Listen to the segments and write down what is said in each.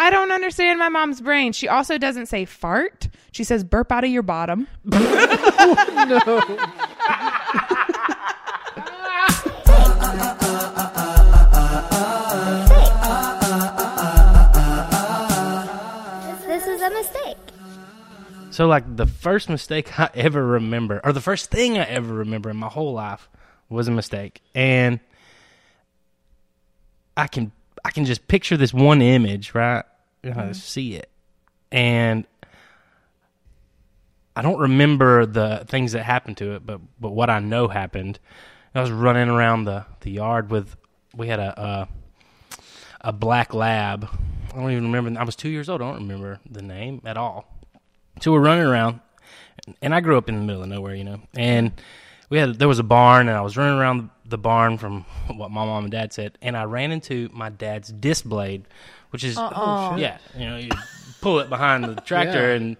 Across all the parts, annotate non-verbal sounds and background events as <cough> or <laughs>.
I don't understand my mom's brain. She also doesn't say fart. She says burp out of your bottom. <laughs> Oh, no. This is a mistake. So like the first mistake I ever remember, or the first thing I ever remember in my whole life, was a mistake, and I can I can just picture this one image, right? You know, mm-hmm. see it, and I don't remember the things that happened to it, but but what I know happened, I was running around the the yard with we had a a, a black lab. I don't even remember. I was two years old. I don't remember the name at all. So we're running around, and I grew up in the middle of nowhere, you know. And we had there was a barn, and I was running around the barn from <laughs> what my mom and dad said, and I ran into my dad's disc blade, which is Uh-uh. yeah, you know, you pull it behind the tractor Yeah. and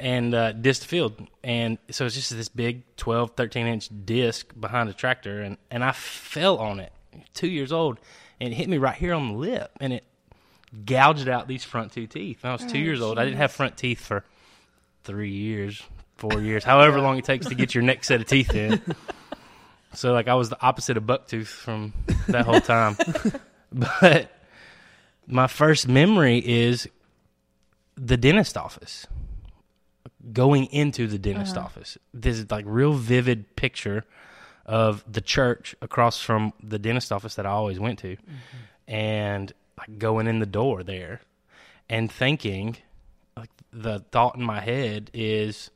and uh, disc the field, and so it's just this big 12, 13 inch disc behind the tractor, and and I fell on it, two years old, and it hit me right here on the lip, and it gouged out these front two teeth. I was two years old. I didn't have front teeth for three years, four years, however long it takes to get your next set of teeth in. So like I was the opposite of bucktooth from that whole time. <laughs> but my first memory is the dentist office. Going into the dentist uh-huh. office. This is like real vivid picture of the church across from the dentist office that I always went to. Mm-hmm. And like going in the door there and thinking like the thought in my head is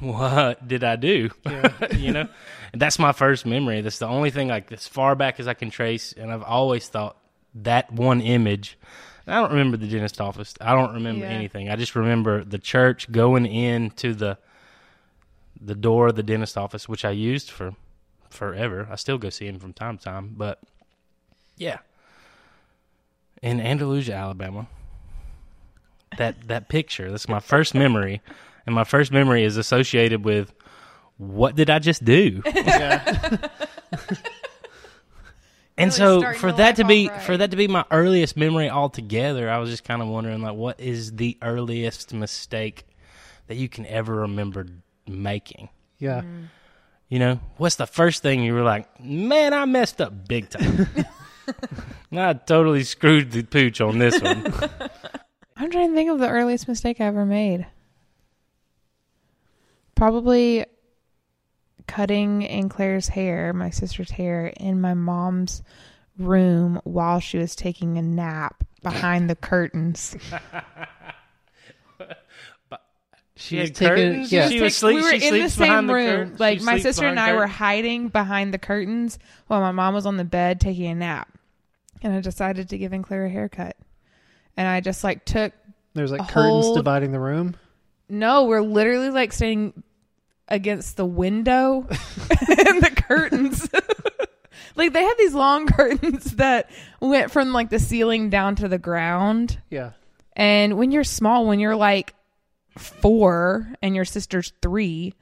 what did I do? <laughs> you know, and that's my first memory. That's the only thing like as far back as I can trace, and I've always thought that one image. I don't remember the dentist office. I don't remember Yeah. anything. I just remember the church going in to the the door of the dentist office, which I used for forever. I still go see him from time to time, but yeah, in Andalusia, Alabama. That that picture. That's my first memory, and my first memory is associated with what did I just do? <laughs> And Really so for that to be right. for that to be my earliest memory altogether, I was just kind of wondering like what is the earliest mistake that you can ever remember making? Yeah. Mm. You know, what's the first thing you were like, man, I messed up big time. <laughs> <laughs> I totally screwed the pooch on this one. <laughs> I'm trying to think of the earliest mistake I ever made. Probably cutting in Claire's hair, my sister's hair, in my mom's room while she was taking a nap behind the curtains. <laughs> She was had taking- curtains. yeah. She Take- was sleep. we were she in the same room. curtains. like She my sister and behind I were hiding behind the curtains while my mom was on the bed taking a nap. And I decided to give in Claire a haircut. And I just like took There's like curtains whole- dividing the room. No, we're literally like standing against the window <laughs> and the curtains. <laughs> like they had these long <laughs> curtains that went from like the ceiling down to the ground. Yeah. And when you're small, when you're like four and your sister's three,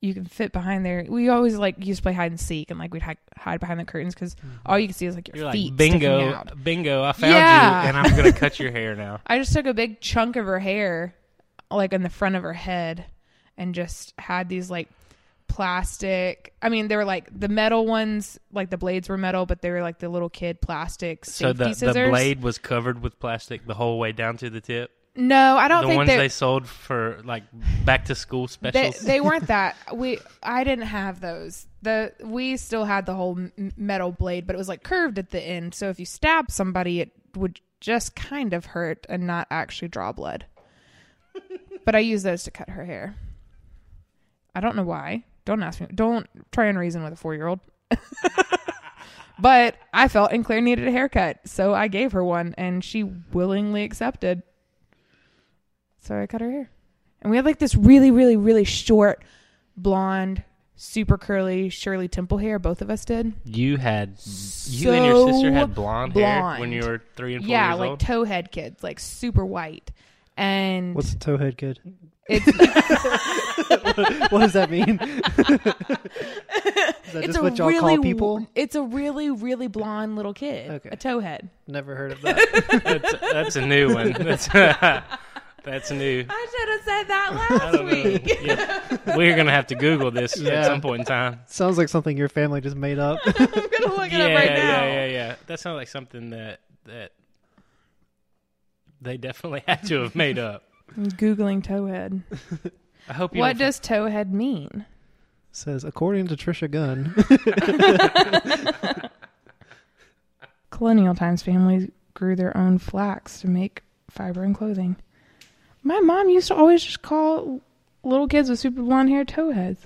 you can fit behind there. We always like used to play hide and seek and like we'd hi- hide behind the curtains because mm-hmm. all you can see is like your You're feet like, bingo, out. bingo, I found Yeah. you, and I'm going to cut your hair now. I just took a big chunk of her hair, like in the front of her head, and just had these like plastic. I mean, they were like the metal ones, like the blades were metal, but they were like the little kid plastic So safety the, the scissors. blade was covered with plastic the whole way down to the tip. No, I don't think the think ones they, they sold for like back to school they specials. they weren't <laughs> that. We I didn't have those. The we still had the whole m- metal blade, but it was like curved at the end. So if you stab somebody, it would just kind of hurt and not actually draw blood. <laughs> but I used those to cut her hair. I don't know why. Don't ask me. Don't try and reason with a four year old. <laughs> but I felt and Claire needed a haircut, so I gave her one, and she willingly accepted. So I cut her hair. And we had like this really, really, really short, blonde, super curly Shirley Temple hair. Both of us did. you had you and your sister had blonde, hair blonde. when you were three and four yeah, years like old. towhead kids, like super white. And What's a towhead kid? It's <laughs> what does that mean? Is that it's just a what y'all really call people? it's a really really blonde little kid, Okay. a towhead. Never heard of <laughs> that. That's, that's a new one. <laughs> That's that's new. I should have said that last week. Yeah. We're gonna have to Google this Yeah. at some point in time. Sounds like something your family just made up. I'm gonna look it up right now. yeah, yeah, yeah. That sounds like something that that they definitely had to have made up. I'm googling towhead. <laughs> I hope you. What don't does towhead mean? Says according to Trisha Gunn. <laughs> Colonial times, families grew their own flax to make fiber and clothing. My mom used to always just call little kids with super blonde hair towheads.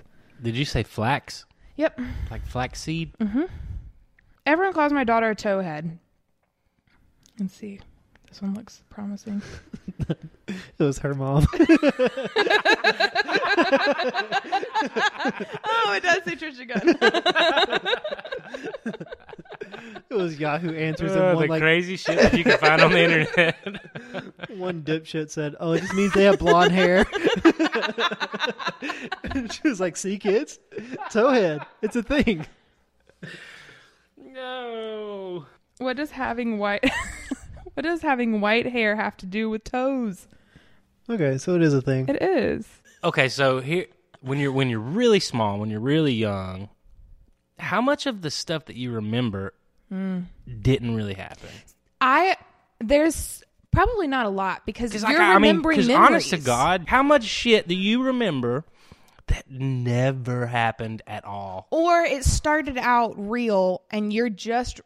Did you say flax? Yep. Like flaxseed? Mm-hmm. Everyone calls my daughter a towhead. Let's see. This one looks promising. <laughs> it was her mom. <laughs> <laughs> oh, it does say Trisha Gunn. It was Yahoo Answers, Uh, and one the like crazy shit that you can find on the internet. one dipshit said, "Oh, it just means they have blonde hair." she was like, "See, kids, towhead, it's a thing." no. what does having white What does having white hair have to do with toes? Okay, so it is a thing. It is. Okay, so here when you're when you're really small, when you're really young, how much of the stuff that you remember Hmm. didn't really happen? I there's probably not a lot because Because you're like, I mean, remembering because memories. honest to God, how much shit do you remember that never happened at all? or it started out real and you're just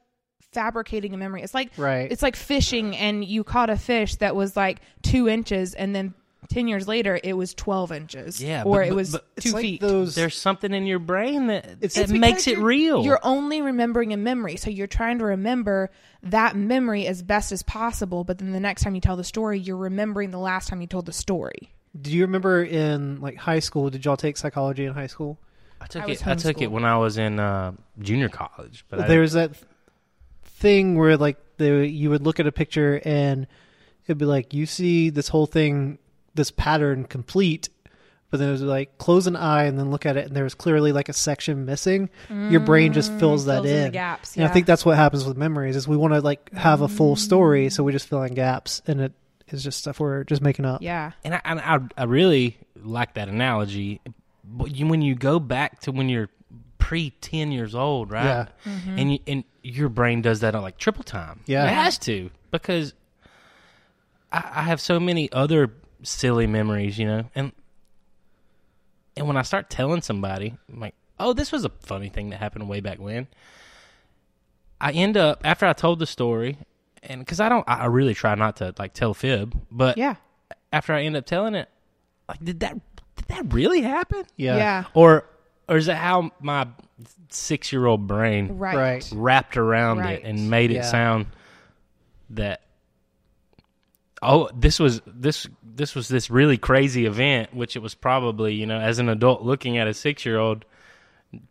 fabricating a memory. It's like Right. It's like fishing and you caught a fish that was like two inches and then ten years later it was twelve inches. Yeah, or but- it was but It's two like feet. those. There's something in your brain that It's- that It's makes it real. You're only remembering a memory, so you're trying to remember that memory as best as possible. But then the next time you tell the story, you're remembering the last time you told the story. Do you remember in like high school? Did y'all take psychology in high school? I took I it. I took it when I was in uh, junior college, but I there was that thing where like the you would look at a picture and it'd be like you see this whole thing, this pattern complete, but then it was like close an eye and then look at it and there was clearly like a section missing. Your brain just fills that Mm, fills in in. the gaps, And I think that's what happens with memories is we want to like have a full story, so we just fill in gaps, and it is just stuff we're just making up. Yeah, and I, I, I really like that analogy. But you, when you go back to when you're pre ten years old, right? Yeah. Mm-hmm. And you, and your brain does that on like triple time. Yeah. it has to because I, I have so many other silly memories, you know, and and when I start telling somebody, I'm like, oh, this was a funny thing that happened way back when. I end up after I told the story, and because I don't, I I really try not to like tell fib, but yeah, after I end up telling it, like, did that did that really happen? Yeah. yeah, Or or is it how my six year old brain right, Right. wrapped around Right. it and made it Yeah. sound that oh this was this this was this really crazy event, which it was probably you know as an adult looking at a six year old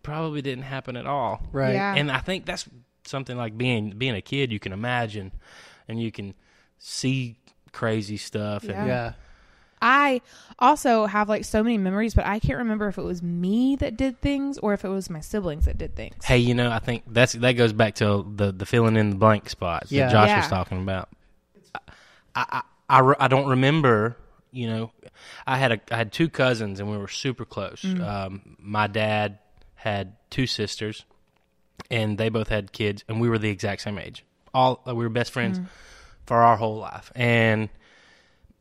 probably didn't happen at all. Right. Yeah. And I think that's something like being being a kid you can imagine and you can see crazy stuff and Yeah. Yeah. I also have like so many memories, but I can't remember if it was me that did things or if it was my siblings that did things. Hey, you know, I think that's that goes back to the the filling in the blank spots Yeah. that Josh Yeah. was talking about. I, I, I, I don't remember. You know, I had a I had two cousins and we were super close. Um, my dad had two sisters, and they both had kids, and we were the exact same age. All we were best friends for our whole life, and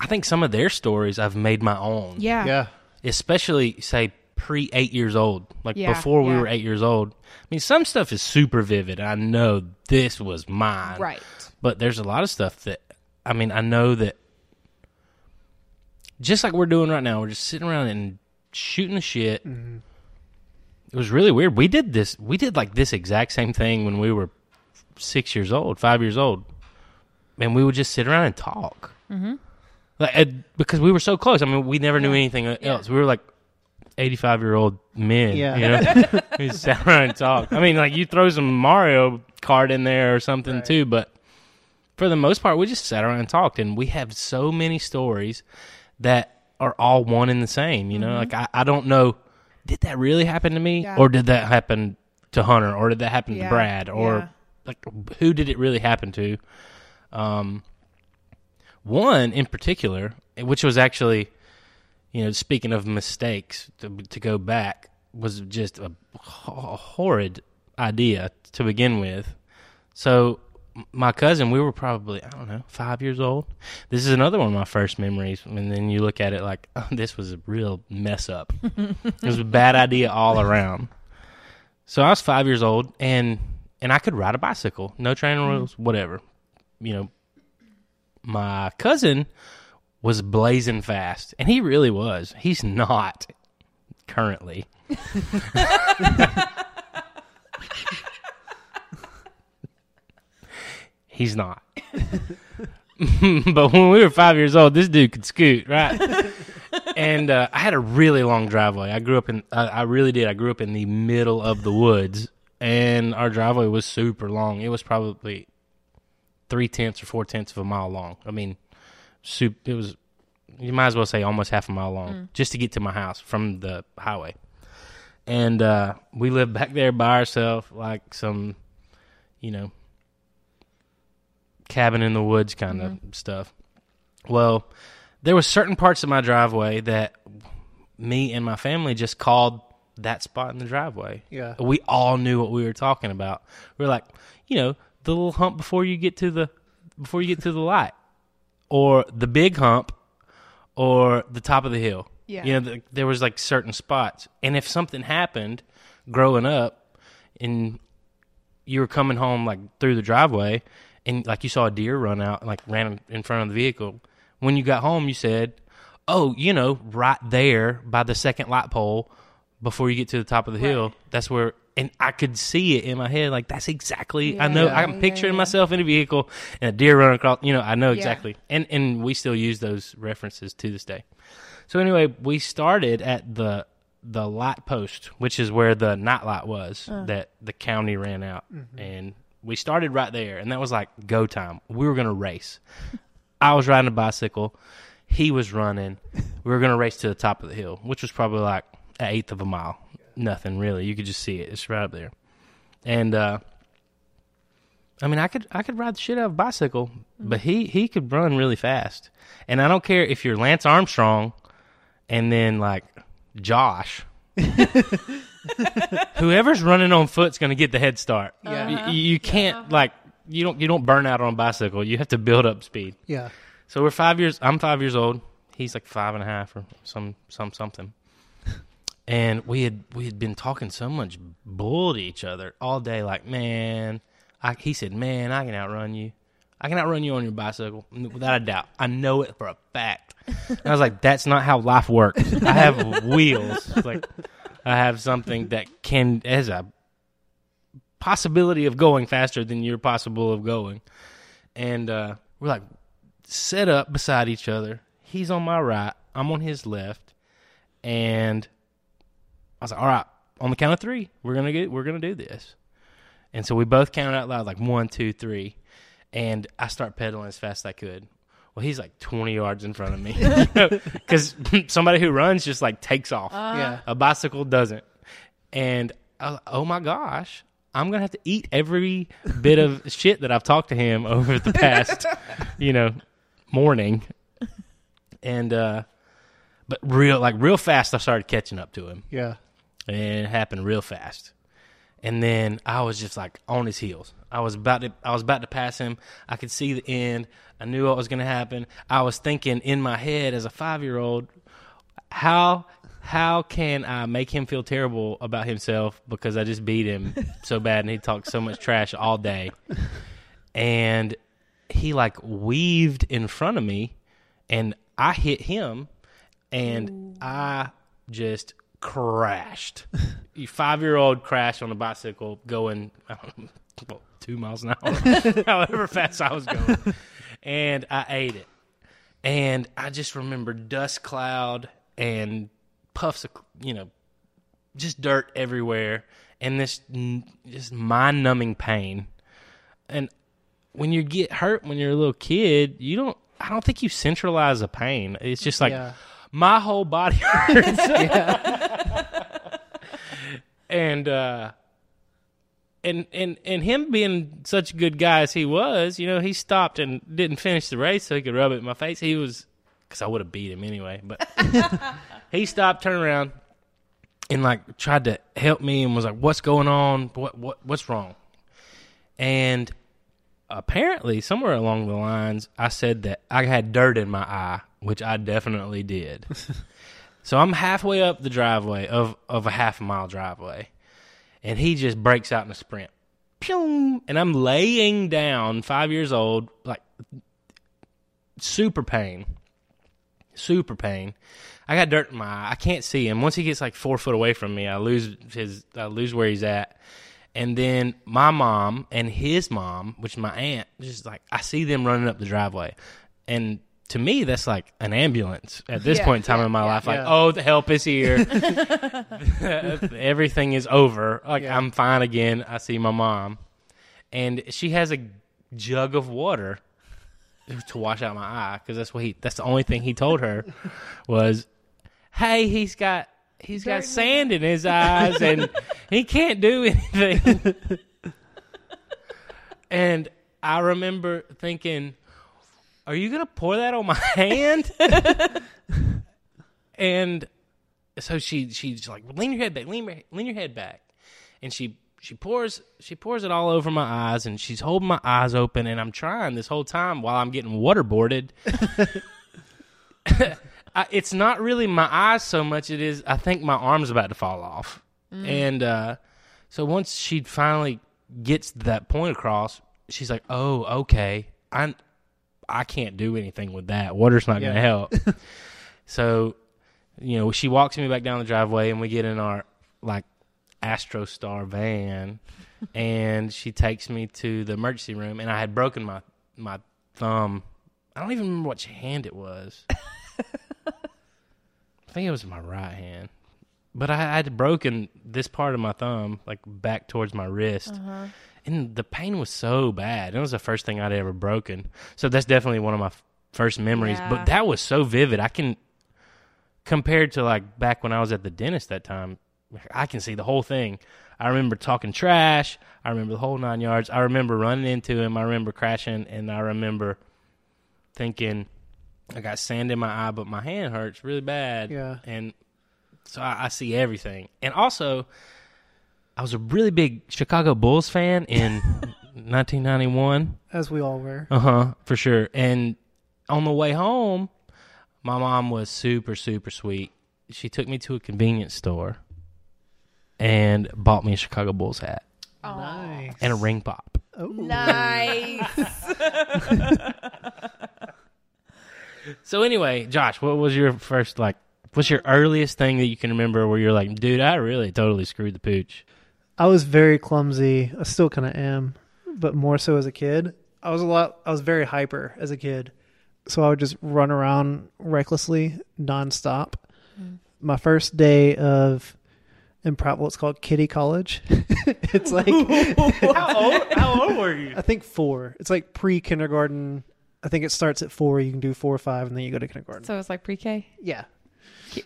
I think some of their stories I've made my own Yeah. Yeah. especially say pre eight years old, like Yeah, before we yeah. were eight years old. I mean, some stuff is super vivid. I know this was mine, Right. But there's a lot of stuff that I mean, I know that just like we're doing right now, we're just sitting around and shooting the shit. It was really weird. We did this. We did like this exact same thing when we were six years old, five years old, and we would just sit around and talk. Mm-hmm. Like, because we were so close. I mean, we never knew anything else. We were like eighty-five year old men. Yeah. you know, <laughs> we sat around and talked. I mean, like you throw some Mario Kart in there or something too, but for the most part, we just sat around and talked, and we have so many stories that are all one and the same. You know, like I, I don't know, did that really happen to me, Yeah. or did that happen to Hunter, or did that happen Yeah, to Brad, or yeah. like who did it really happen to? Um, one in particular, which was actually, you know, speaking of mistakes, to, to go back was just a, ho- horrid idea to begin with. So my cousin, we were probably I don't know five years old. This is another one of my first memories, and then you look at it like <laughs> oh, this was a real mess up. <laughs> it was a bad idea all around. So I was five years old, and and I could ride a bicycle, no training mm. rules, whatever. You know, my cousin was blazing fast, and he really was. He's not currently. He's not. <laughs> but when we were five years old, this dude could scoot, right? and uh, I had a really long driveway. I grew up in, I, I really did. I grew up in the middle of the woods, and our driveway was super long. It was probably three tenths or four tenths of a mile long. I mean, soup. It was, you might as well say almost half a mile long just to get to my house from the highway. And uh, we lived <laughs> back there by ourselves, like some, you know, cabin in the woods kind of stuff. Well, there was certain parts of my driveway that me and my family just called that spot in the driveway. Yeah. We all knew what we were talking about. We are like, you know, the little hump before you get to the before you get to the light or the big hump or the top of the hill. Yeah. You know, the, there was like certain spots. And if something happened growing up and you were coming home like through the driveway and like you saw a deer run out like ran in front of the vehicle when you got home you said oh you know right there by the second light pole before you get to the top of the hill that's where and i could see it in my head like that's exactly i know Yeah, i'm yeah, picturing yeah. myself in a vehicle and a deer running across you know i know Yeah. exactly and and we still use those references to this day so anyway, we started at the the light post, which is where the night light was uh. that the county ran out, mm-hmm. and we started right there, and that was like go time. We were gonna race. <laughs> I was riding a bicycle, he was running. We were gonna race to the top of the hill, which was probably like an eighth of a mile. Nothing really. You could just see it. It's right up there, and uh, I mean, I could I could ride the shit out of a bicycle, but he he could run really fast. And I don't care if you're Lance Armstrong, and then like Josh, <laughs> whoever's running on foot's going to get the head start. Yeah. You, you can't like you don't you don't burn out on a bicycle. You have to build up speed. Yeah. So we're five years. I'm five years old. He's like five and a half or some some something. And we had we had been talking so much bull to each other all day. Like, man, I, he said, "Man, I can outrun you. I can outrun you on your bicycle without a doubt. I know it for a fact." And I was like, "That's not how life works. I have <laughs> wheels. Like I have something that can has a possibility of going faster than you're possible of going." And uh, we're like set up beside each other. He's on my right. I'm on his left, and I was like, "All right, on the count of three, we're gonna get, we're gonna do this." And so we both counted out loud, like one, two, three, and I start pedaling as fast as I could. Well, he's like 20 yards in front of me <laughs> <laughs> because <laughs> somebody who runs just like takes off. Yeah. A bicycle doesn't. And I was like, oh my gosh, I'm gonna have to eat every bit of shit that I've talked to him over the past, you know, morning. And uh but real like real fast I started catching up to him. Yeah. And it happened real fast. And then I was just like on his heels. I was about to I was about to pass him. I could see the end. I knew what was going to happen. I was thinking in my head as a 5-year-old, how how can I make him feel terrible about himself because I just beat him so <laughs> bad and he talked so much trash all day. And he like weaved in front of me and I hit him and I just crashed. <laughs> You five year old crashed on a bicycle going know, <laughs> two miles an hour, <laughs> however fast I was going, and I ate it. And I just remember dust cloud and puffs of you know just dirt everywhere and this just mind numbing pain. And when you get hurt when you're a little kid, you don't. I don't think you centralize the pain. It's just like, Yeah. my whole body hurts. And uh, and and and him being such a good guy as he was, you know, he stopped and didn't finish the race so he could rub it in my face. He was because I would have beat him anyway, but <laughs> he stopped, turned around, and like tried to help me and was like, "What's going on? What what what's wrong?" And apparently, somewhere along the lines, I said that I had dirt in my eye, which I definitely did. <laughs> so I'm halfway up the driveway of of a half mile driveway, and he just breaks out in a sprint. And I'm laying down, five years old, like super pain, super pain. I got dirt in my eye. I can't see him. Once he gets like four foot away from me, I lose his. I lose where he's at. And then my mom and his mom, which is my aunt, just like I see them running up the driveway, and to me that's like an ambulance at this Yeah, point in time yeah, in my yeah. life. Like, Yeah. oh, the help is here. <laughs> <laughs> Everything is over. Like Yeah. I'm fine again. I see my mom, and she has a jug of water to wash out my eye because that's what he. That's the only thing he told her <laughs> was, "Hey, he's got he's got sand in his eyes and he can't do anything." and I remember thinking, "Are you gonna pour that on my <laughs> hand?" <laughs> and so she she's like, "Lean your head back, lean your, lean your head back," and she she pours she pours it all over my eyes, and she's holding my eyes open, and I'm trying this whole time while I'm getting waterboarded. <laughs> I, it's not really my eyes so much; it is I think my arm's about to fall off, and uh, so once she finally gets that point across, she's like, "Oh, okay, I I can't do anything with that. Water's not going to help." <laughs> so you know, she walks me back down the driveway and we get in our like Astrostar van and she takes me to the emergency room and I had broken my my thumb. I don't even remember which hand it was. <laughs> I think it was my right hand. But I had broken this part of my thumb, like back towards my wrist. Uh-huh. And the pain was so bad. It was the first thing I'd ever broken. So that's definitely one of my f- first memories. Yeah. But that was so vivid. I can compared to like back when I was at the dentist that time, I can see the whole thing. I remember talking trash. I remember the whole nine yards. I remember running into him. I remember crashing, and I remember thinking, I got sand in my eye, but my hand hurts really bad. Yeah. and so I, I see everything. And also, I was a really big Chicago Bulls fan in <laughs> 1991. as we all were. Uh huh, for sure. And on the way home, my mom was super, super sweet. She took me to a convenience store and bought me a Chicago Bulls hat Nice. and a ring pop. Oh. Nice. <laughs> So anyway, Josh, what was your first like? What's your earliest thing that you can remember where you're like, dude, I really totally screwed the pooch? I was very clumsy. I still kind of am, but more so as a kid. I was a lot. I was very hyper as a kid, so I would just run around recklessly, nonstop. Mm. My first day of in Prattville, it's called Kiddee College. <laughs> it's like <laughs> How old? How old were you? I think four. It's like pre kindergarten. I think it starts at four. You can do four or five, and then you go to kindergarten. so it's like pre-K yeah, Ki-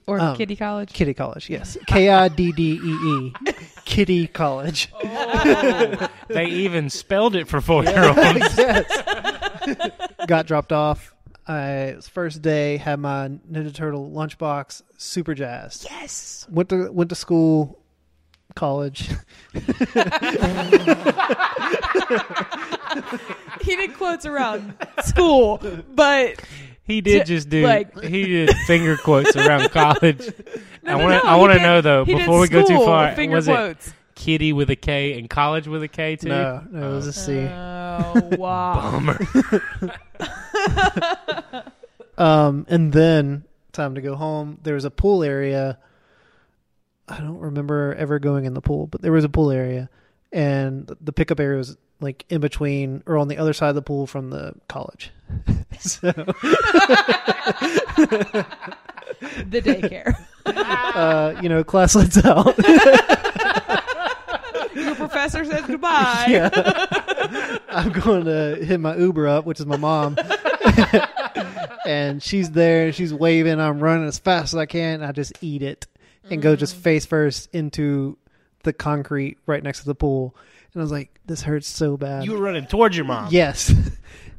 or Um, kiddie college. Kiddee College. Yes, K I D D E E, <laughs> Kiddee College. <laughs> They even spelled it for four year olds. <laughs> yes. Got dropped off. I first day had my Ninja Turtle lunchbox. Super jazzed. Yes. Went to went to school, college. He did quotes around school, but He did To- just do like- he did finger quotes around <laughs> college. no, I no, want to no, I want to know though he before we go too school, far. Finger Was quotes. it Kitty with a K and college with a K too? No, no, it was a C. Oh wow. <laughs> Bummer. <laughs> Um, and then time to go home. There was a pool area. I don't remember ever going in the pool, but there was a pool area, and the pickup area was like in between or on the other side of the pool from the college. <laughs> so, the daycare. uh, you know, class lets out. <laughs> Your professor says goodbye. yeah, I'm going to hit my Uber up, which is my mom. <laughs> and she's there. She's waving. I'm running as fast as I can. And I just eat it and go just face first into the concrete right next to the pool. And I was like, "This hurts so bad." You were running towards your mom. Yes.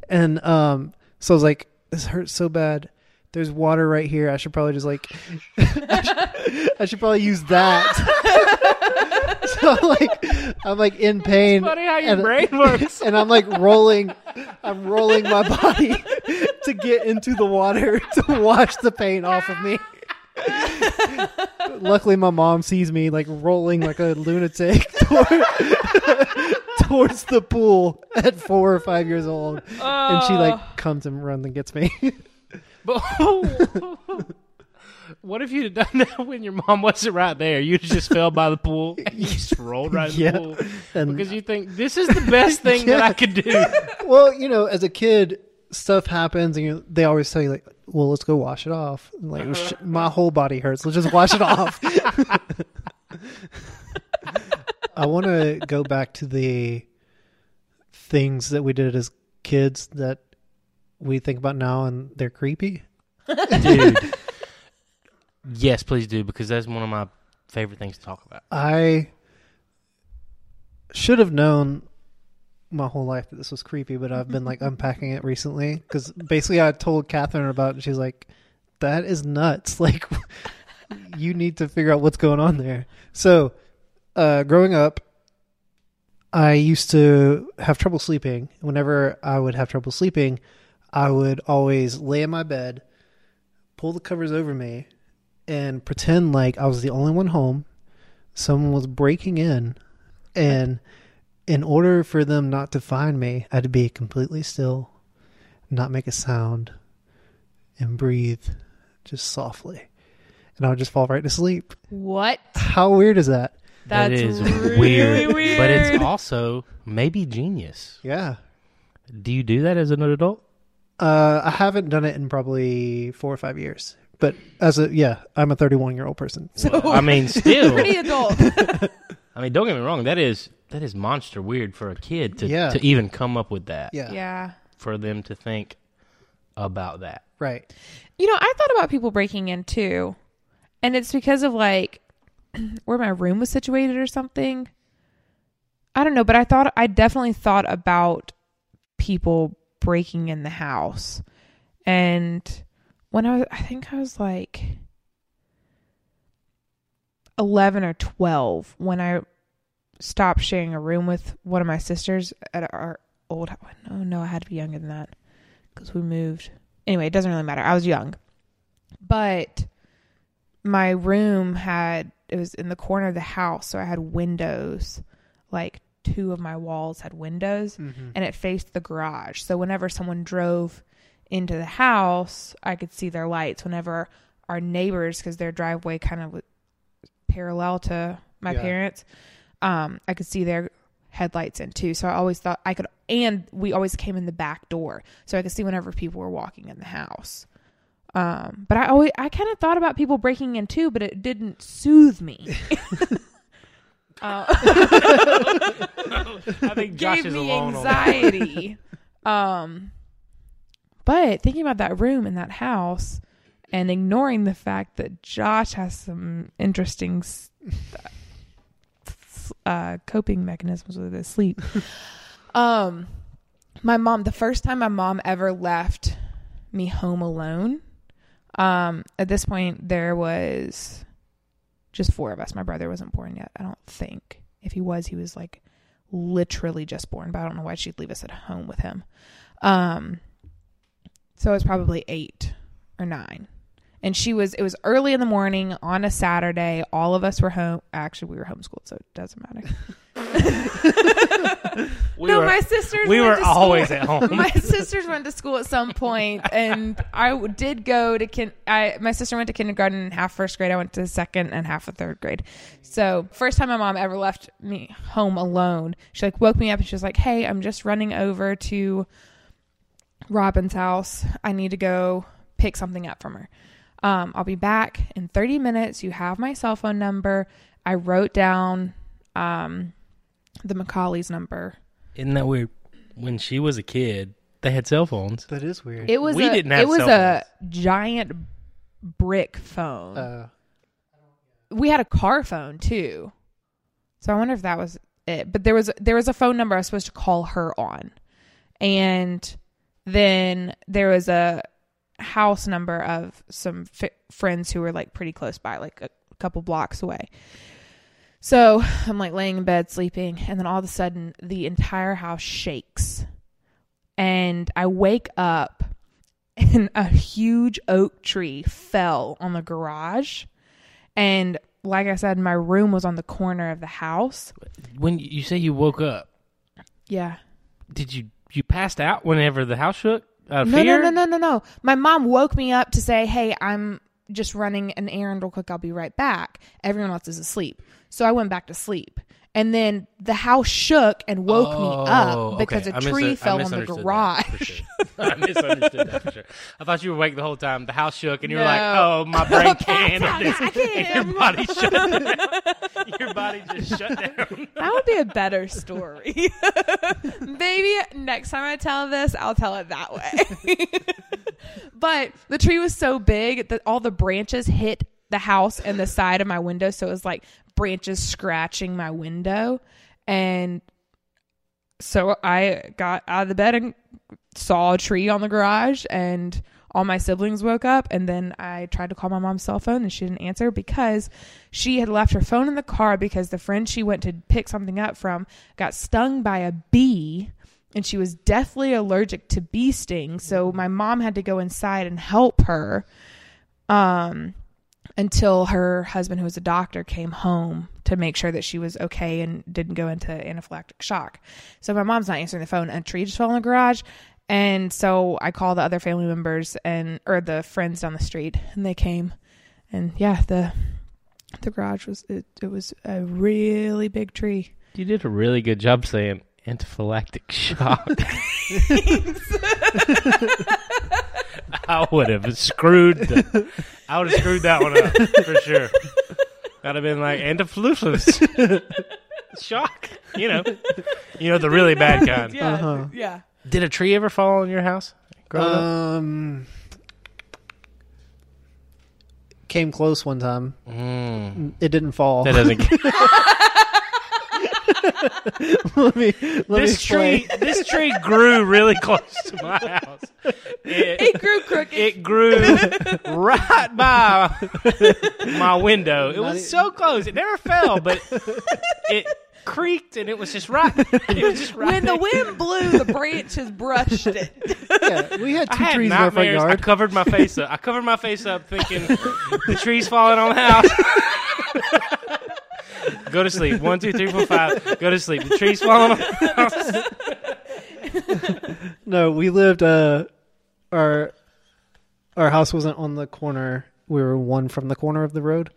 and um so I was like, this hurts so bad. There's water right here. I should probably just like I, <laughs> should, I should probably use that. <laughs> so I'm like I'm like in pain. Funny how your and, brain works. <laughs> and I'm like rolling I'm rolling my body to get into the water to wash the pain off of me. Luckily, my mom sees me like rolling like a lunatic toward, towards the pool at four or five years old, and she like uh. comes and runs and gets me. <laughs> But <laughs> what if you'd have done that when your mom wasn't right there? You just fell by the pool and you just <laughs> rolled right in Yeah. the pool And because you think this is the best thing that I could do. well, you know, as a kid, stuff happens, and you, they always tell you like, "Well, let's go wash it off." And, like, uh-huh. sh- my whole body hurts. Let's just wash it off. I want to go back to the things that we did as kids that we think about now, and they're creepy. Dude. Yes, please do because that's one of my favorite things to talk about. I should have known my whole life that this was creepy, but I've been like <laughs> unpacking it recently because basically I told Catherine about it. And she's like, "That is nuts! <laughs> Like, you need to figure out what's going on there." So, uh, growing up, I used to have trouble sleeping. Whenever I would have trouble sleeping, I would always lay in my bed, pull the covers over me, and pretend like I was the only one home. Someone was breaking in, and in order for them not to find me, I had to be completely still, not make a sound, and breathe just softly. And I would just fall right to sleep. What? How weird is that? That's that is really weird, weird. but it's also maybe genius. Yeah. Do you do that as an adult? Uh, I haven't done it in probably four or five years. But as a yeah, I'm a 31 year old person. so <laughs> I mean, still, pretty adult. <laughs> I mean, don't get me wrong. That is that is monster weird for a kid to Yeah. to even come up with that. Yeah, yeah. For them to think about that. right. You know, I thought about people breaking in too. And it's because of like <clears throat> where my room was situated or something. I don't know, but I thought I definitely thought about people breaking in the house. And when I was I think I was like 11 or 12 when I stopped sharing a room with one of my sisters at our old house. No, no, I had to be younger than that because we moved. Anyway, it doesn't really matter. I was young. But my room had, it was in the corner of the house. So I had windows. Like two of my walls had windows and it faced the garage. So whenever someone drove into the house, I could see their lights. Whenever our neighbors, because their driveway kind of was parallel to my Yeah. parents, um, I could see their headlights in too. So I always thought I could, and we always came in the back door, so I could see whenever people were walking in the house. Um, but I always, I kind of thought about people breaking in too, but it didn't soothe me. <laughs> uh, <laughs> I think <laughs> Josh gave me anxiety. um, but thinking about that room in that house and ignoring the fact that Josh has some interesting s- uh, coping mechanisms with his sleep. um, my mom, the first time my mom ever left me home alone, um, at this point there was just four of us. My brother wasn't born yet. I don't think. If he was, he was like literally just born, but I don't know why she'd leave us at home with him. Um, so it was probably eight or nine. And she was, it was early in the morning on a Saturday. All of us were home. Actually, we were homeschooled, so it doesn't matter. <laughs> <laughs> We no, were, my sisters. we were always at home. <laughs> my sisters went to school at some point, <laughs> and I did go to kin. I my sister went to kindergarten and half first grade. I went to second and half of third grade. So first time my mom ever left me home alone. She like woke me up and she was like, "Hey, I'm just running over to Robin's house. I need to go pick something up from her. Um, I'll be back in 30 minutes. You have my cell phone number. I wrote down um, the Macaulay's number. Isn't that weird? When she was a kid, they had cell phones. That is weird. It was We a, didn't have it was cell a giant brick phone. uh, we had a car phone too. So I wonder if that was it. But there was there was a phone number I was supposed to call her on. And then there was a house number of some fi- friends who were like pretty close by, like a couple blocks away. So <sighs> I'm like laying in bed sleeping, and then all of a sudden the entire house shakes. And I wake up, <laughs> and a huge oak tree fell on the garage. And like I said, my room was on the corner of the house. When you say you woke up, Yeah. did you you passed out whenever the house shook? Out of No, fear? no, no, no, no, no. My mom woke me up to say, "Hey, I'm just running an errand real quick. I'll be right back." Everyone else is asleep, so I went back to sleep. And then the house shook and woke me Oh, up because okay. a I tree misun- I fell on the misunderstood that garage. sure. <laughs> I misunderstood that for sure. I thought you were awake the whole time. The house shook, and you were like, "Oh, my brain <laughs> can't." out. handle I can't. <laughs> And your body shut down. Your body just shut down. That would be a better story. Maybe next time I tell this, I'll tell it that way. but the tree was so big that all the branches hit the house and the side of my window. So it was like branches scratching my window. And so I got out of the bed and saw a tree on the garage and all my siblings woke up. And then I tried to call my mom's cell phone and she didn't answer because she had left her phone in the car because the friend she went to pick something up from got stung by a bee and she was deathly allergic to bee stings. So my mom had to go inside and help her. Um until her husband who was a doctor came home to make sure that she was okay and didn't go into anaphylactic shock. So my mom's not answering the phone. A tree just fell in the garage. And so I called the other family members and or the friends down the street and they came. And yeah the the garage was it, it was a really big tree. You did a really good job saying anaphylactic shock. <laughs> <laughs> I would have screwed. The, I would have screwed that one up for sure. That'd have been like anaphylactic <laughs> shock. You know, you know the really bad kind. yeah Uh-huh. yeah Did a tree ever fall on your house? Growing up? um, came close one time. Mm, It didn't fall. that doesn't. Let me let this explain. tree, this tree grew really close to my house. It, it grew crooked it grew right by my window. It was so close. It never fell, but it creaked, and it was just right. It was just right. when the wind blew the branches brushed it Yeah, we had I two had trees in our front nightmares. I covered my face up. I covered my face up, thinking the tree's falling on the house. <laughs> Go to sleep. One, two, three, four, five. Go to sleep. The tree's falling. <laughs> No, we lived. Uh, our our house wasn't on the corner. We were one from the corner of the road.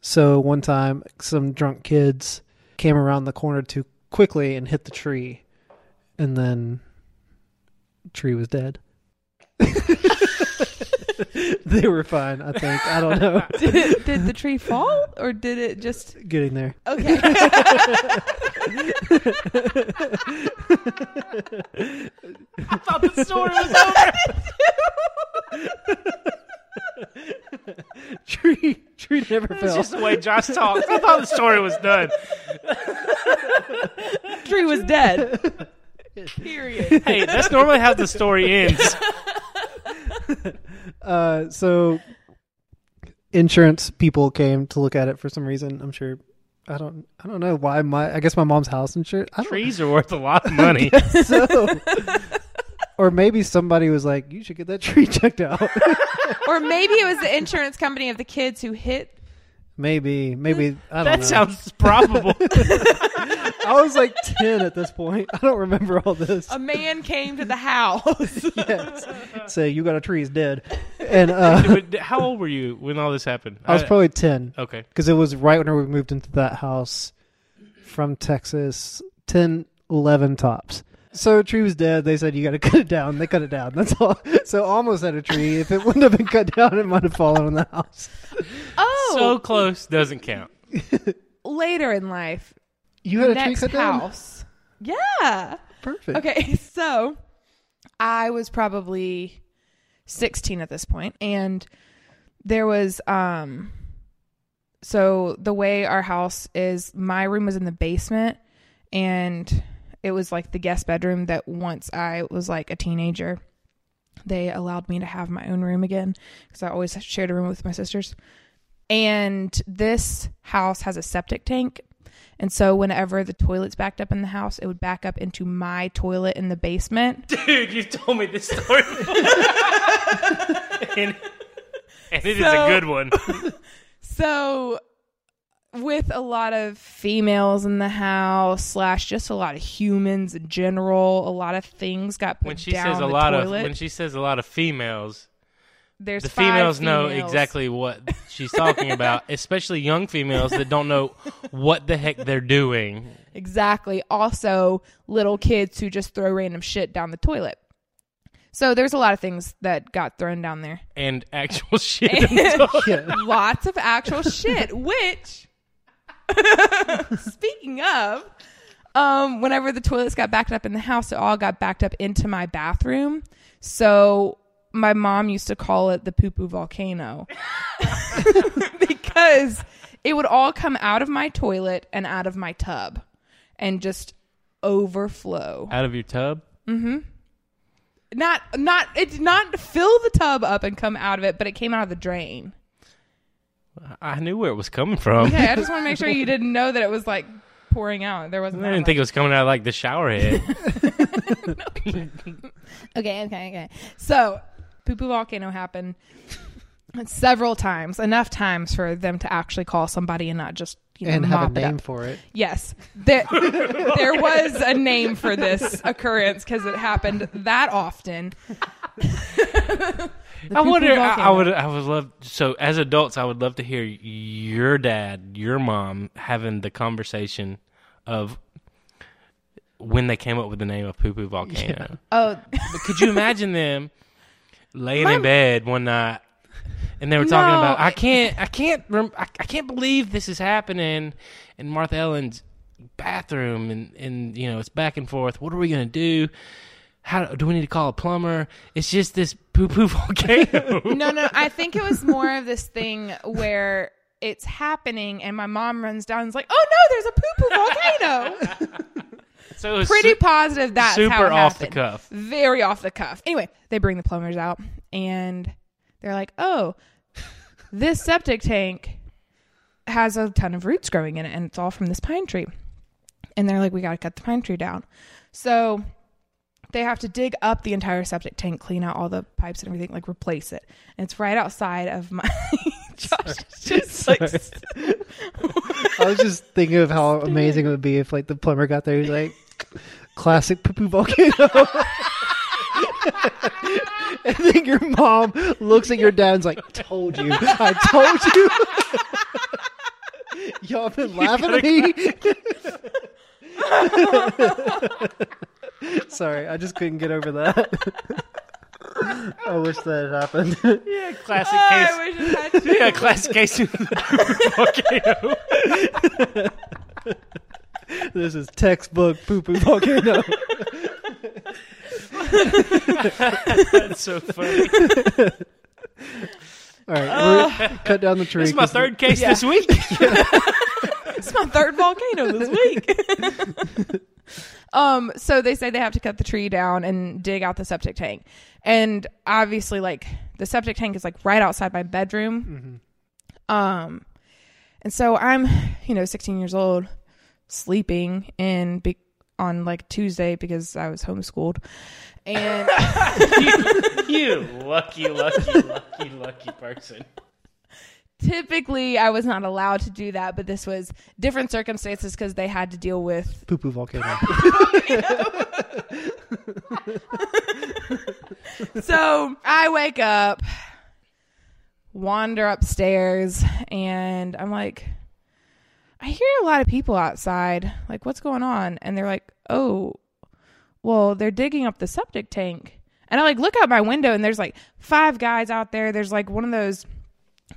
So one time, some drunk kids came around the corner too quickly and hit the tree, and then the tree was dead. <laughs> <laughs> they were fine, I think. I don't know. <laughs> did, did the tree fall or did it just Getting there. okay <laughs> I thought the story was over. Tree, tree never It's fell. just the way Josh talks. I thought the story was done. tree was dead period Hey, that's normally how the story ends. <laughs> Uh, so insurance people came to look at it for some reason. I'm sure. I don't. I don't know why. My. I guess my mom's house insurance. I Trees are worth a lot of <laughs> money. so. or maybe somebody was like, "You should get that tree checked out." or maybe it was the insurance company of the kids who hit maybe. Maybe. I don't That know. sounds probable. <laughs> I was like ten at this point. I don't remember all this. a man came to the house <laughs> yes. Say you got a tree. He's dead. And <laughs> uh, How old were you when all this happened? I was probably ten. okay. because it was right when we moved into that house from Texas, 10, 11 tops. So tree was dead. They said you got to cut it down. They cut it down. That's all. So almost had a tree. If it wouldn't have been cut down, it might have fallen on the house. So close doesn't count. <laughs> later in life You had a next tree cut down. house yeah Perfect. Okay, <laughs> so I was probably 16 at this point and there was um so the way our house is my room was in the basement and it was like the guest bedroom that once I was like a teenager they allowed me to have my own room again because I always shared a room with my sisters. And this house has a septic tank. And so whenever the toilet's backed up in the house, it would back up into my toilet in the basement. <laughs> Dude, you told me this story. <laughs> and, and it is So- a good one. <laughs> So with a lot of females in the house, slash just a lot of humans in general, a lot of things got put When she down says a the lot toilet. of when she says a lot of females, There's the five females know exactly what <laughs> she's talking about, especially young females that don't know what the heck they're doing. Exactly. Also, little kids who just throw random shit down the toilet. So there's a lot of things that got thrown down there. And actual <laughs> shit. the <laughs> Lots of actual shit, which speaking of, um, whenever the toilets got backed up in the house, it all got backed up into my bathroom. So my mom used to call it the poo poo volcano <laughs> because it would all come out of my toilet and out of my tub and just overflow. Out of your tub. Mm-hmm. Not not it did not fill the tub up and come out of it, but it came out of the drain. I knew where it was coming from. Okay, I just want to make sure you <laughs> didn't know that it was like pouring out. There wasn't. I didn't think it was coming out of like the shower head. much. <laughs> Okay, okay, okay. So, poo poo volcano happened <laughs> several times, enough times for them to actually call somebody and not just you know and have a mop it name up. for it. Yes, there, <laughs> there was a name for this occurrence because it happened that often. <laughs> I wonder. I, I would. I would love. So, as adults, I would love to hear your dad, your mom, having the conversation of when they came up with the name of Poo Poo Volcano. Oh, But could you imagine them laying My- in bed one night and they were talking No. about I can't I can't rem- I, I can't believe this is happening in Martha Ellen's bathroom and and you know it's back and forth. What are we gonna do? How do we need to call a plumber? It's just this poo poo <laughs> volcano. no, no. I think it was more of this thing where it's happening, and my mom runs down and is like, "Oh no, there's a poo poo volcano." <laughs> so it was Pretty su- positive that's super how it off the cuff. Very off the cuff. Anyway, they bring the plumbers out, and they're like, "Oh, this septic tank has a ton of roots growing in it, and it's all from this pine tree." And they're like, "We got to cut the pine tree down." So they have to dig up the entire septic tank, clean out all the pipes and everything, like replace it. And it's right outside of my. Josh just like, I was just thinking of how amazing it would be if like the plumber got there. He's like, classic poo poo volcano. and then your mom looks at your dad and's like, told you, I told you. Y'all been laughing at me. Sorry, I just couldn't get over that. I wish that had happened. Yeah, classic oh, case. I wish it had to. Yeah, classic case of the volcano. <laughs> <laughs> this is textbook poo poo volcano. <laughs> That's so funny. All right, we're, cut down the tree. This is my third case Yeah. this week. <laughs> It's my third volcano this week. um, so they say they have to cut the tree down and dig out the septic tank. And obviously like the septic tank is like right outside my bedroom. Um and so I'm, you know, 16 years old, sleeping in be- on like Tuesday because I was homeschooled. And <laughs> <laughs> you lucky, lucky, lucky, lucky person. typically I was not allowed to do that, but this was different circumstances because they had to deal with poo poo volcano. <laughs> so I wake up, wander upstairs, and I'm like, I hear a lot of people outside. Like, what's going on? And they're like, oh, well, they're digging up the septic tank. And I like look out my window, and there's like five guys out there. There's like one of those,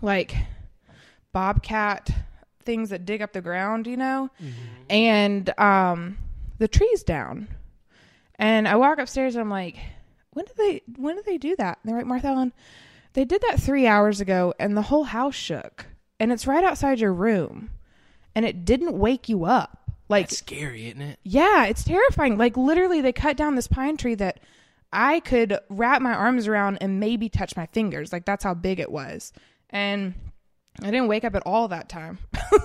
like, bobcat things that dig up the ground, you know? And um, the tree's down. And I walk upstairs and I'm like, when did they when did they do that? And they're like, Martha Ellen, they did that three hours ago, and the whole house shook, and it's right outside your room, and it didn't wake you up. Like, That's scary, isn't it? yeah, it's terrifying. Like literally, they cut down this pine tree that I could wrap my arms around and maybe touch my fingers. Like that's how big it was, and I didn't wake up at all that time. <laughs>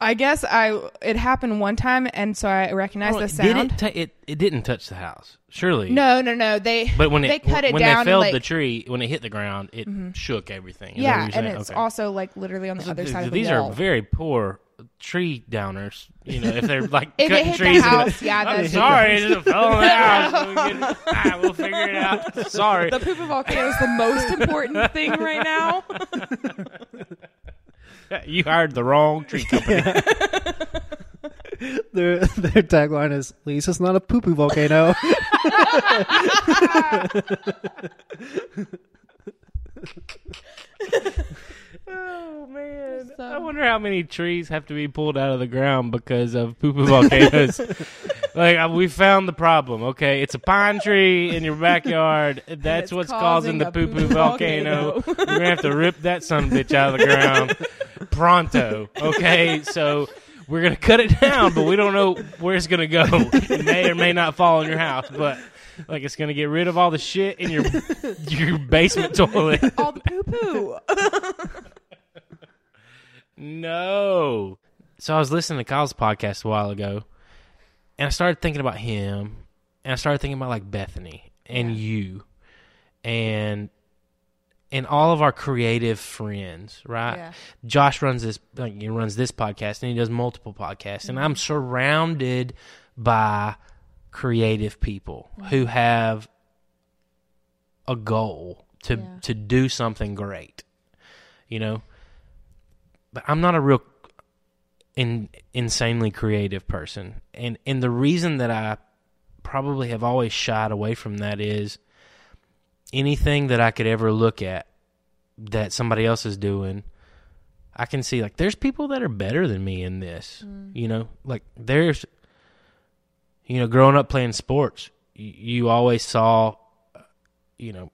I guess I it happened one time, and so I recognized Oh, the sound. it, ta- it? It didn't touch the house, surely. no, no, no. They But when they it cut it when down, they felled and, the tree, when it hit the ground, it shook everything. Is yeah, and it's Okay. also like literally on the other Th- side of the These wall. are very poor tree downers. You know, if they're <laughs> like if it cutting hit trees. house, <laughs> yeah, I'm that's sorry, it just fell on the house. <laughs> Ah, we'll figure it out. Sorry. the poop volcano is the most important thing right now. <laughs> You hired the wrong tree company. <laughs> Their their tagline is "At least not a poo poo volcano." <laughs> oh man! So- I wonder how many trees have to be pulled out of the ground because of poo poo <laughs> volcanoes. <laughs> like uh, we found the problem. Okay, it's a pine tree in your backyard. <laughs> That's what's causing causing the a poo poo poo-poo volcano. We're gonna have to rip that son of a bitch out of the ground pronto. Okay, so. We're gonna cut it down, but we don't know where it's gonna go. It may or may not fall in your house, but like it's gonna get rid of all the shit in your your basement toilet. All the poo poo. No. So I was listening to Kyle's podcast a while ago, and I started thinking about him, and I started thinking about like Bethany and you, and and all of our creative friends, right? Yeah. Josh runs this like he runs this podcast and he does multiple podcasts, and I'm mm-hmm. surrounded by creative people who have a goal to Yeah. to do something great, you know. But I'm not a real in, insanely creative person, and and the reason that I probably have always shied away from that is anything that I could ever look at that somebody else is doing, I can see like there's people that are better than me in this. You know, like there's, you know, growing up playing sports, you, you always saw, uh, you know,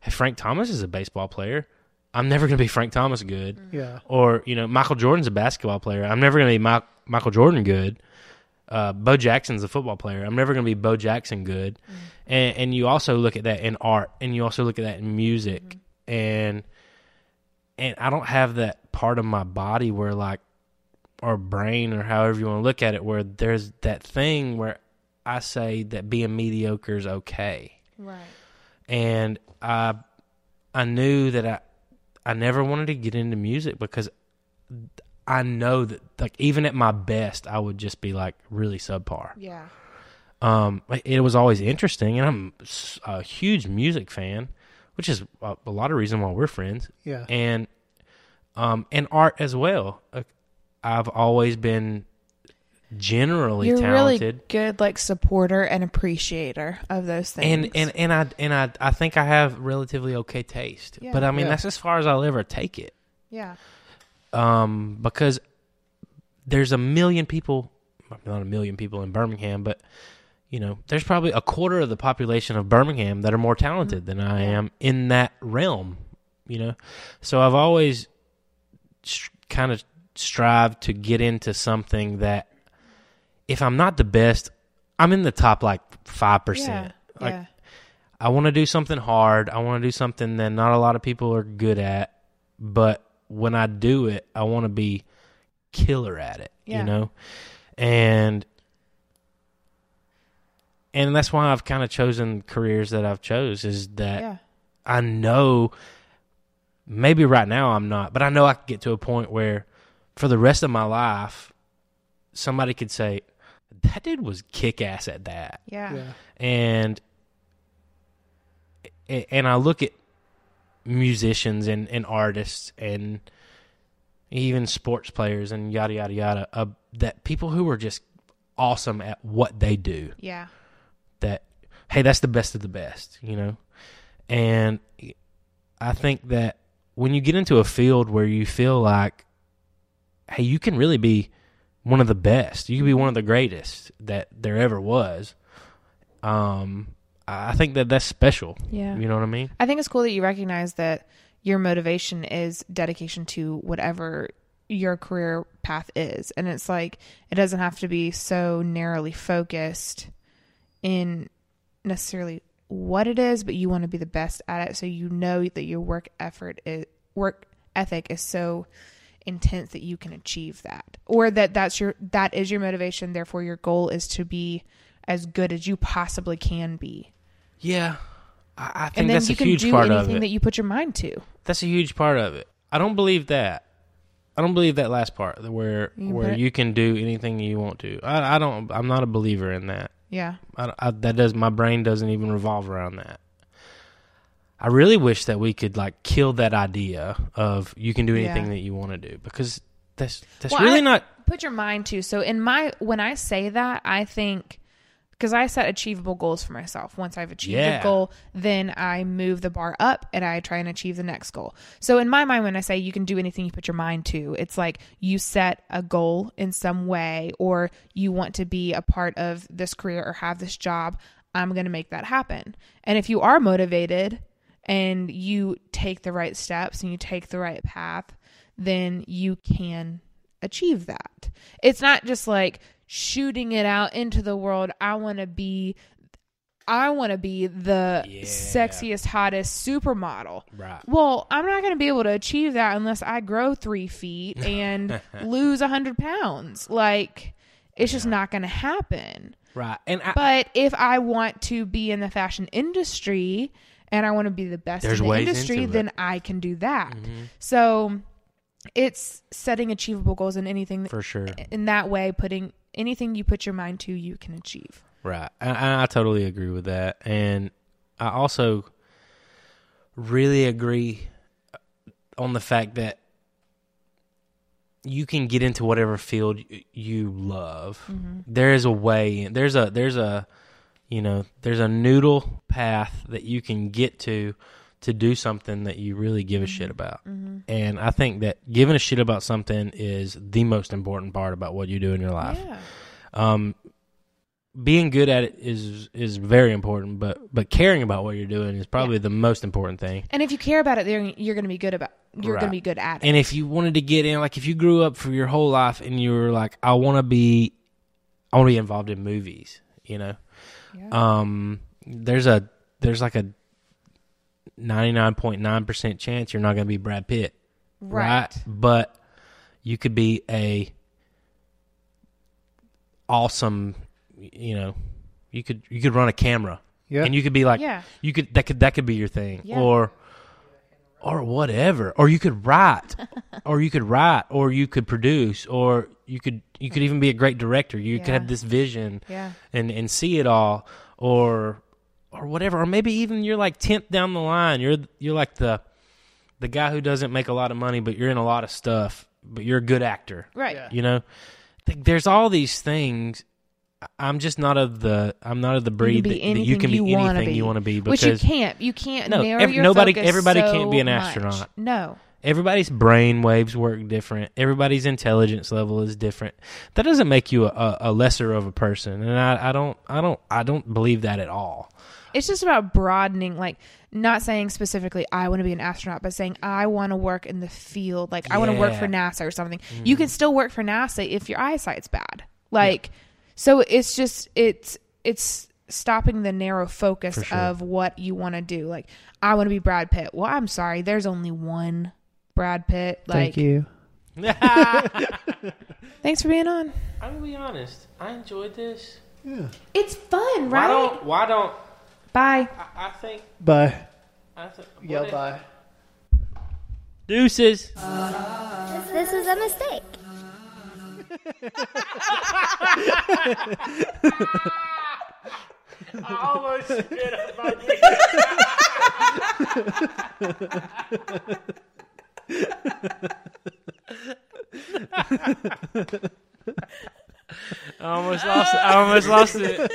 hey, Frank Thomas is a baseball player. I'm never going to be Frank Thomas good. Mm-hmm. yeah, Or, you know, Michael Jordan's a basketball player. I'm never going to be Mi- Michael Jordan good. Uh, Bo Jackson's a football player. I'm never going to be Bo Jackson good. Mm-hmm. And, and you also look at that in art, and you also look at that in music, mm-hmm. and and I don't have that part of my body where like, or brain, or however you want to look at it, where there's that thing where I say that being mediocre is okay Right. and I I knew that I I never wanted to get into music because I know that like even at my best I would just be like really subpar. Yeah. Um, it was always interesting, and I'm a huge music fan, which is a, a lot of reason why we're friends, yeah, and um and art as well. I've always been generally You're talented. really good, like supporter and appreciator of those things. and and and I and I I think I have relatively okay taste, Yeah. but I mean Yeah. that's as far as I'll ever take it. yeah, Um, because there's a million people, not a million people in Birmingham, but you know, there's probably a quarter of the population of Birmingham that are more talented than I am in that realm. You know, so I've always st- kind of strived to get into something that, if I'm not the best, I'm in the top like five yeah, percent. Like yeah. I want to do something hard. I want to do something that not a lot of people are good at, but when I do it, I want to be killer at it, Yeah. you know? And and that's why I've kind of chosen careers that I've chose is that yeah. I know maybe right now I'm not, but I know I could get to a point where for the rest of my life somebody could say that dude was kick ass at that Yeah. yeah, and and I look at musicians and, and artists and even sports players and yada yada yada uh, that people who are just awesome at what they do Yeah. that hey that's the best of the best you know and i think that when you get into a field where you feel like hey you can really be one of the best you could be one of the greatest that there ever was um I think that that's special. Yeah. You know what I mean? I think it's cool that you recognize that your motivation is dedication to whatever your career path is. And it's like, it doesn't have to be so narrowly focused in necessarily what it is, but you want to be the best at it. So you know that your work effort is, work ethic is so intense that you can achieve that or that that's your that is your motivation therefore your goal is to be as good as you possibly can be Yeah. I, I think and then that's you a can huge do part of anything it. that you put your mind to That's a huge part of it. I don't believe that. I don't believe that last part where You where you can do anything you want to. I, I don't. I'm not a believer in that. yeah I, I, that does my brain doesn't even revolve around that. I really wish that we could like kill that idea of you can do anything Yeah. that you want to do because that's that's Well, really I- not. put your mind to so in my when i say that i think because i set achievable goals for myself once i've achieved Yeah. a goal then i move the bar up and i try and achieve the next goal so in my mind when i say you can do anything you put your mind to it's like you set a goal in some way or you want to be a part of this career or have this job i'm going to make that happen and if you are motivated and you take the right steps and you take the right path then you can achieve that. It's not just like shooting it out into the world. I want to be I want to be the Yeah. sexiest, hottest supermodel. Right. Well, I'm not going to be able to achieve that unless I grow three feet <laughs> and lose a hundred pounds. Like, it's just not going to happen. Right. And I, But if I want to be in the fashion industry and I want to be the best There's in the industry, then I can do that. Mm-hmm. So it's setting achievable goals in anything for sure. in that way, putting anything you put your mind to, you can achieve. Right. I, I totally agree with that. And I also really agree on the fact that you can get into whatever field you love. There is a way. There's a there's a you know there's a noodle path that you can get to to do something that you really give a shit about. And I think that giving a shit about something is the most important part about what you do in your life Yeah. um, being good at it is is very important, but but caring about what you're doing is probably the most important thing. And if you care about it, then you're going to be good about. You're Right. going to be good at it. And if you wanted to get in, like if you grew up for your whole life and you were like, I want to be, I want to be involved in movies, you know, Yeah. um, there's a there's like a ninety nine point nine percent chance you're not going to be Brad Pitt, right. But you could be a awesome, you know, you could you could run a camera, Yeah. and you could be like, Yeah. you could that could that could be your thing, Yeah. or or whatever, or you could write, <laughs> or you could write, or you could produce, or you could you could even be a great director. You could have this vision Yeah. and and see it all, or or whatever, or maybe even you're like tenth down the line. You're you're like the the guy who doesn't make a lot of money, but you're in a lot of stuff, but you're a good actor. Right. Yeah. You know, there's all these things. I- I'm just not of the I'm not of the breed can that, that you can be wanna anything be. you want to be Which you can't. You can't No, narrow ev- your nobody- focus everybody so can't be an much. astronaut. No. Everybody's brain waves work different. Everybody's intelligence level is different. That doesn't make you a, a, lesser of a person, and I, I don't I don't I don't believe that at all. It's just about broadening, like not saying specifically I want to be an astronaut, but saying I want to work in the field. Like I want to work for NASA or something. You mm-hmm. can still work for NASA if your eyesight's bad. Like so it's just it's it's stopping the narrow focus sure. of what you want to do. Like I want to be Brad Pitt. Well, I'm sorry, there's only one Brad Pitt. Like Thank you. <laughs> thanks for being on. I'm gonna be honest. I enjoyed this. Yeah. It's fun, Why right? don't Why don't Bye. I, I think Bye. I think Yeah, if- bye. Deuces. This is a mistake. <laughs> I almost spit up my <laughs> I almost lost it. I almost lost it.